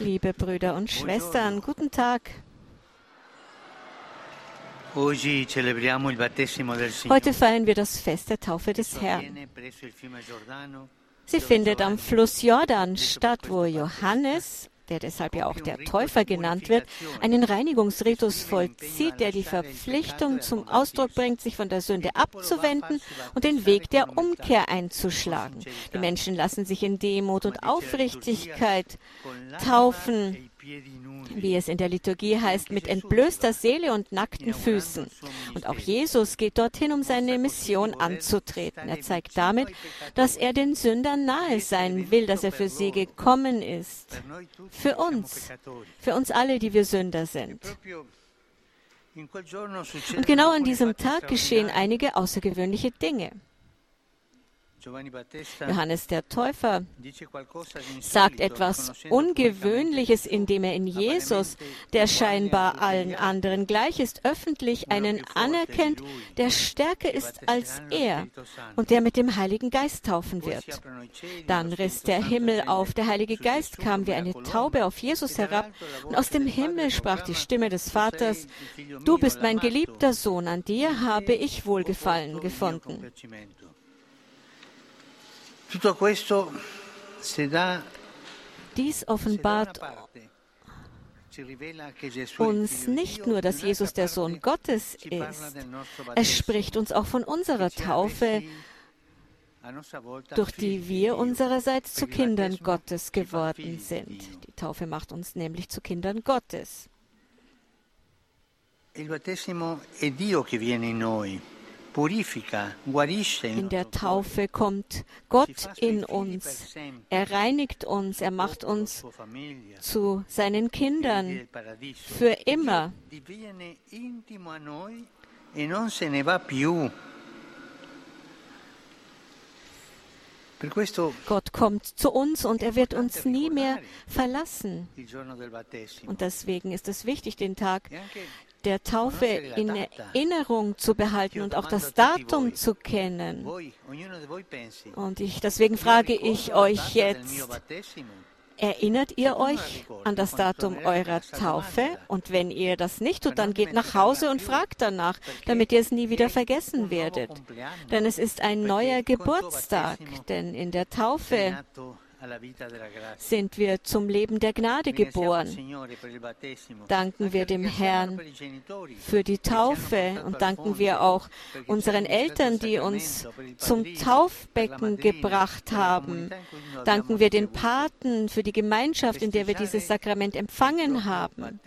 Liebe Brüder und Schwestern, guten Tag. Heute feiern wir das Fest der Taufe des Herrn. Sie findet am Fluss Jordan statt, wo Johannes, der deshalb ja auch der Täufer genannt wird, einen Reinigungsritus vollzieht, der die Verpflichtung zum Ausdruck bringt, sich von der Sünde abzuwenden und den Weg der Umkehr einzuschlagen. Die Menschen lassen sich in Demut und Aufrichtigkeit taufen, wie es in der Liturgie heißt, mit entblößter Seele und nackten Füßen. Und auch Jesus geht dorthin, um seine Mission anzutreten. Er zeigt damit, dass er den Sündern nahe sein will, dass er für sie gekommen ist. Für uns, für uns alle, die wir Sünder sind. Und genau an diesem Tag geschehen einige außergewöhnliche Dinge. Johannes der Täufer sagt etwas Ungewöhnliches, indem er in Jesus, der scheinbar allen anderen gleich ist, öffentlich einen anerkennt, der stärker ist als er und der mit dem Heiligen Geist taufen wird. Dann riss der Himmel auf, der Heilige Geist kam wie eine Taube auf Jesus E herab, und aus dem Himmel sprach die Stimme des "Tu sei Vaters, Du bist mein geliebter Sohn, an dir habe ich Wohlgefallen gefunden. Dies offenbart uns nicht nur, dass Jesus der Sohn Gottes ist. Es spricht uns auch von unserer Taufe, durch die di wir unsererseits zu Kindern Gottes geworden sind. Die Taufe macht uns nämlich zu Kindern Gottes. Il battesimo è Dio che viene in noi, In der Taufe kommt Gott in uns. Er reinigt uns, er macht uns zu seinen Kindern für immer. e ne Gott kommt zu uns und er wird uns nie mehr verlassen. Und deswegen ist es wichtig, den Tag e der Taufe in Erinnerung zu behalten und auch das Datum zu kennen. Und ich, deswegen frage ich euch jetzt, erinnert ihr euch an das Datum eurer Taufe? Und wenn ihr das nicht tut, dann geht nach Hause und fragt danach, damit ihr es nie wieder vergessen werdet. Denn es ist ein neuer Geburtstag, denn in der Taufe sind wir zum Leben der Gnade geboren. Danken wir dem Herrn für die Taufe und danken wir auch unseren Eltern, die uns zum Taufbecken gebracht haben. Danken wir den Paten für die Gemeinschaft, in der wir dieses Sakrament empfangen haben.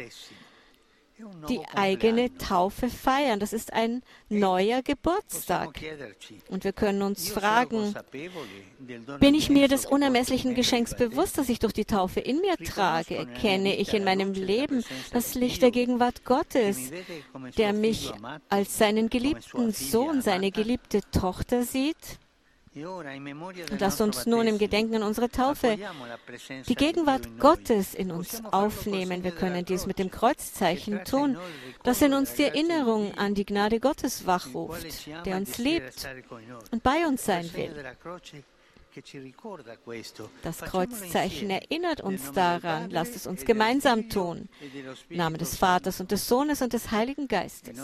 Die eigene Taufe feiern. Das ist ein neuer Geburtstag. Und wir können uns fragen, bin ich mir des unermesslichen Geschenks bewusst, das ich durch die Taufe in mir trage? Erkenne ich in meinem Leben das Licht der Gegenwart Gottes, der mich als seinen geliebten Sohn, seine geliebte Tochter sieht? Und lasst uns nun im Gedenken an unsere Taufe die Gegenwart Gottes in uns aufnehmen. Wir können dies mit dem Kreuzzeichen tun, das in uns die Erinnerung an die Gnade Gottes wachruft, der uns liebt und bei uns sein will. Das Kreuzzeichen erinnert uns daran. Lasst es uns gemeinsam tun. Im Namen des Vaters und des Sohnes und des Heiligen Geistes.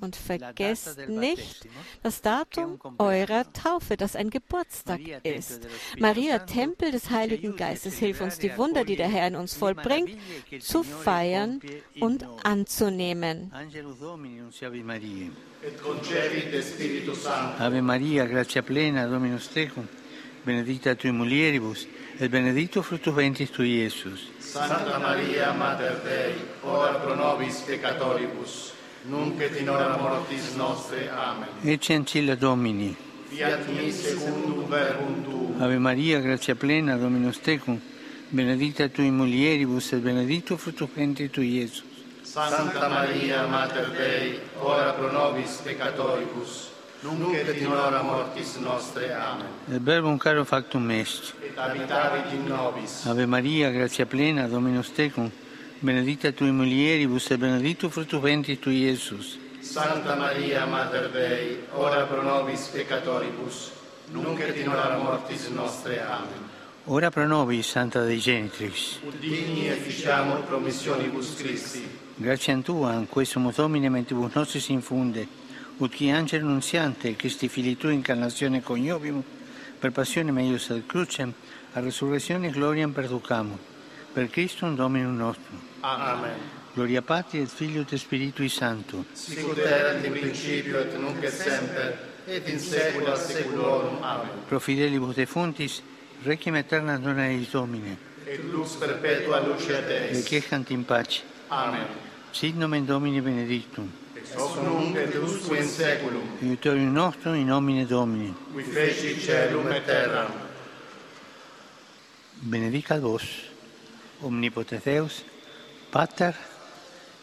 Und vergesst nicht das Datum eurer Taufe, das ein Geburtstag ist. Maria, Tempel des Heiligen Geistes, hilf uns, die Wunder, die der Herr in uns vollbringt, zu feiern und anzunehmen. Ave Maria, grazia plena, Dominus tecum, benedicta tui mulieribus, et benedictus fructus ventris tui, Iesus. Santa Maria, Mater Dei, ora pro nobis peccatoribus, nunc et in hora mortis nostre. Amen. Ecce ancilla Domini. Fiat mi secundum verbum tuum. Ave Maria, gratia plena, Dominus tecum, benedicta tui mulieribus, et benedictus fructus ventris tui, Iesus. Santa Maria, Mater Dei, ora pro nobis peccatoribus, nunc et in hora mortis nostre. Amen. Et verbum caro factum est. Et habitavit in nobis. Ave Maria, grazia plena, Dominus tecum, benedicta tui mulieribus, et benedictus fructus ventris tui, Iesus. Santa Maria, Mater Dei, ora pro nobis peccatoribus, nunc et in hora mortis nostre. Amen. Ora pro nobis, Santa Dei Genitrix. ut digni efficiamur promissionibus Christi. Grazie Tua, in questo Domine mentibus nostris infunde, ut qui angelo nunziante, Christi fili Tui incarnazione coniovimus, per passione meius ad crucem, a resurrezione gloriam perducamur. Per Christum Dominum nostrum. Amen. Gloria Patri et Filio et Spiritui Sancto. Sicut erat in principio et nunc et semper, et in saecula saeculorum. Amen. Pro fidelibus defuntis, requiem aeterna dona eis Domine. Et lux perpetua luce Deis. Requiescant in pace. Amen. Sit nomen Domini benedictum. Hoc nunc et usque in saeculum, Aiutorium nostrum in nomine Domini. qui feci celum et terram. Benedicat vos, omnipotens Deus, Pater,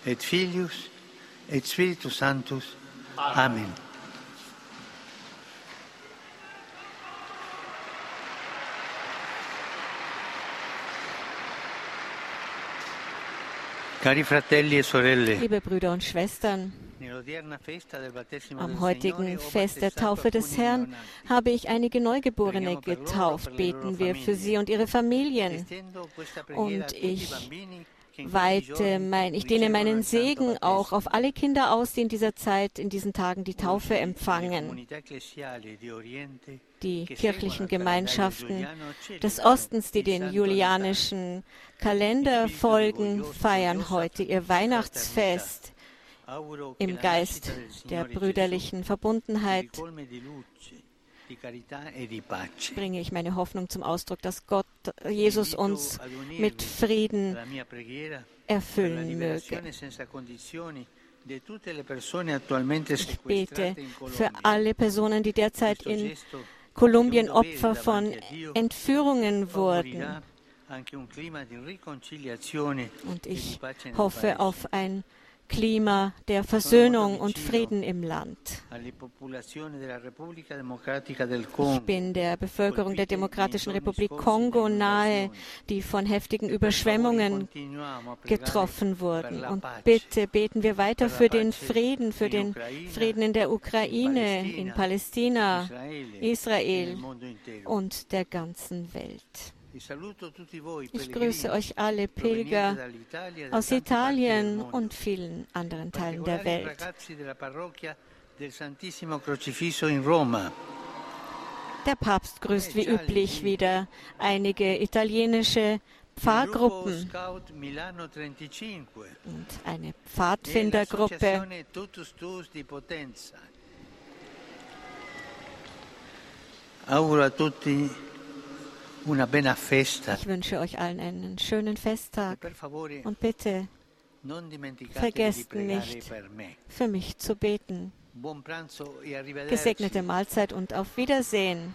et Filius, et Spiritus Sanctus. Amen. Cari fratelli e sorelle, Liebe Brüder und Schwestern, am heutigen Fest der Taufe des Herrn habe ich einige Neugeborene getauft. Beten wir für sie und ihre Familien. Und ich weite mein, ich dehne meinen Segen auch auf alle Kinder aus, die in dieser Zeit, in diesen Tagen die Taufe empfangen. Die che kirchlichen Gemeinschaften des Ostens, die den julianischen Kalender folgen, feiern heute ihr Weihnachtsfest im Geist der brüderlichen Verbundenheit. Bringe ich meine Hoffnung zum Ausdruck, dass Gott, Jesus uns mit Frieden erfüllen möge. Ich bete für alle Personen, die derzeit in Kolumbien Opfer von Entführungen wurden. Und ich hoffe auf ein Klima der Versöhnung und Frieden im Land. Ich bin der Bevölkerung der Demokratischen Republik Kongo nahe, die von heftigen Überschwemmungen getroffen wurden. Und bitte beten wir weiter für den Frieden, für den Frieden in der Ukraine, in in Palästina, Israel und der ganzen Welt. Ich grüße euch alle Pilger aus Italien und vielen anderen Teilen der Welt. Der Papst grüßt wie üblich wieder einige italienische Pfarrgruppen. Scout Milano 35 und eine Pfadfindergruppe. Auguro a tutti Ich wünsche euch allen einen schönen Festtag favore und bitte vergesst nicht. für mich zu beten. E. Gesegnete Mahlzeit und auf Wiedersehen.